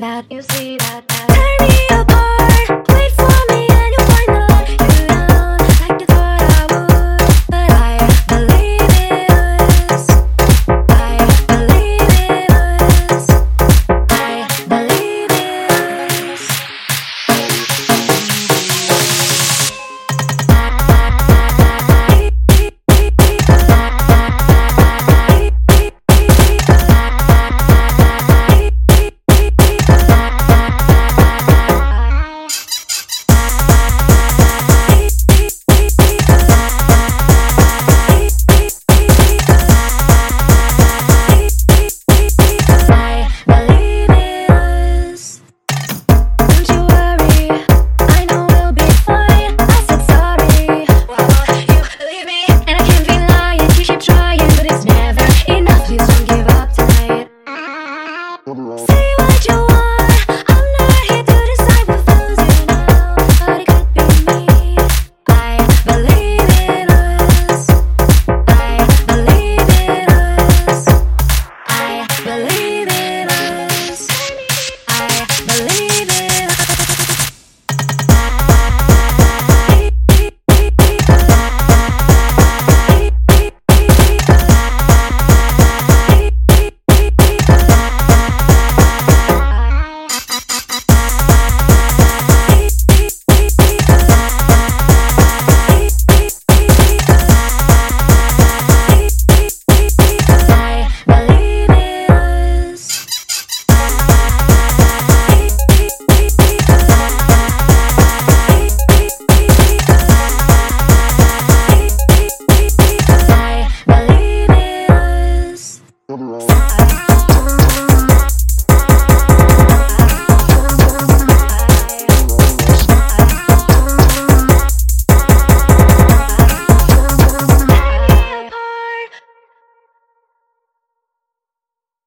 that, you see that. that. Me Ooh.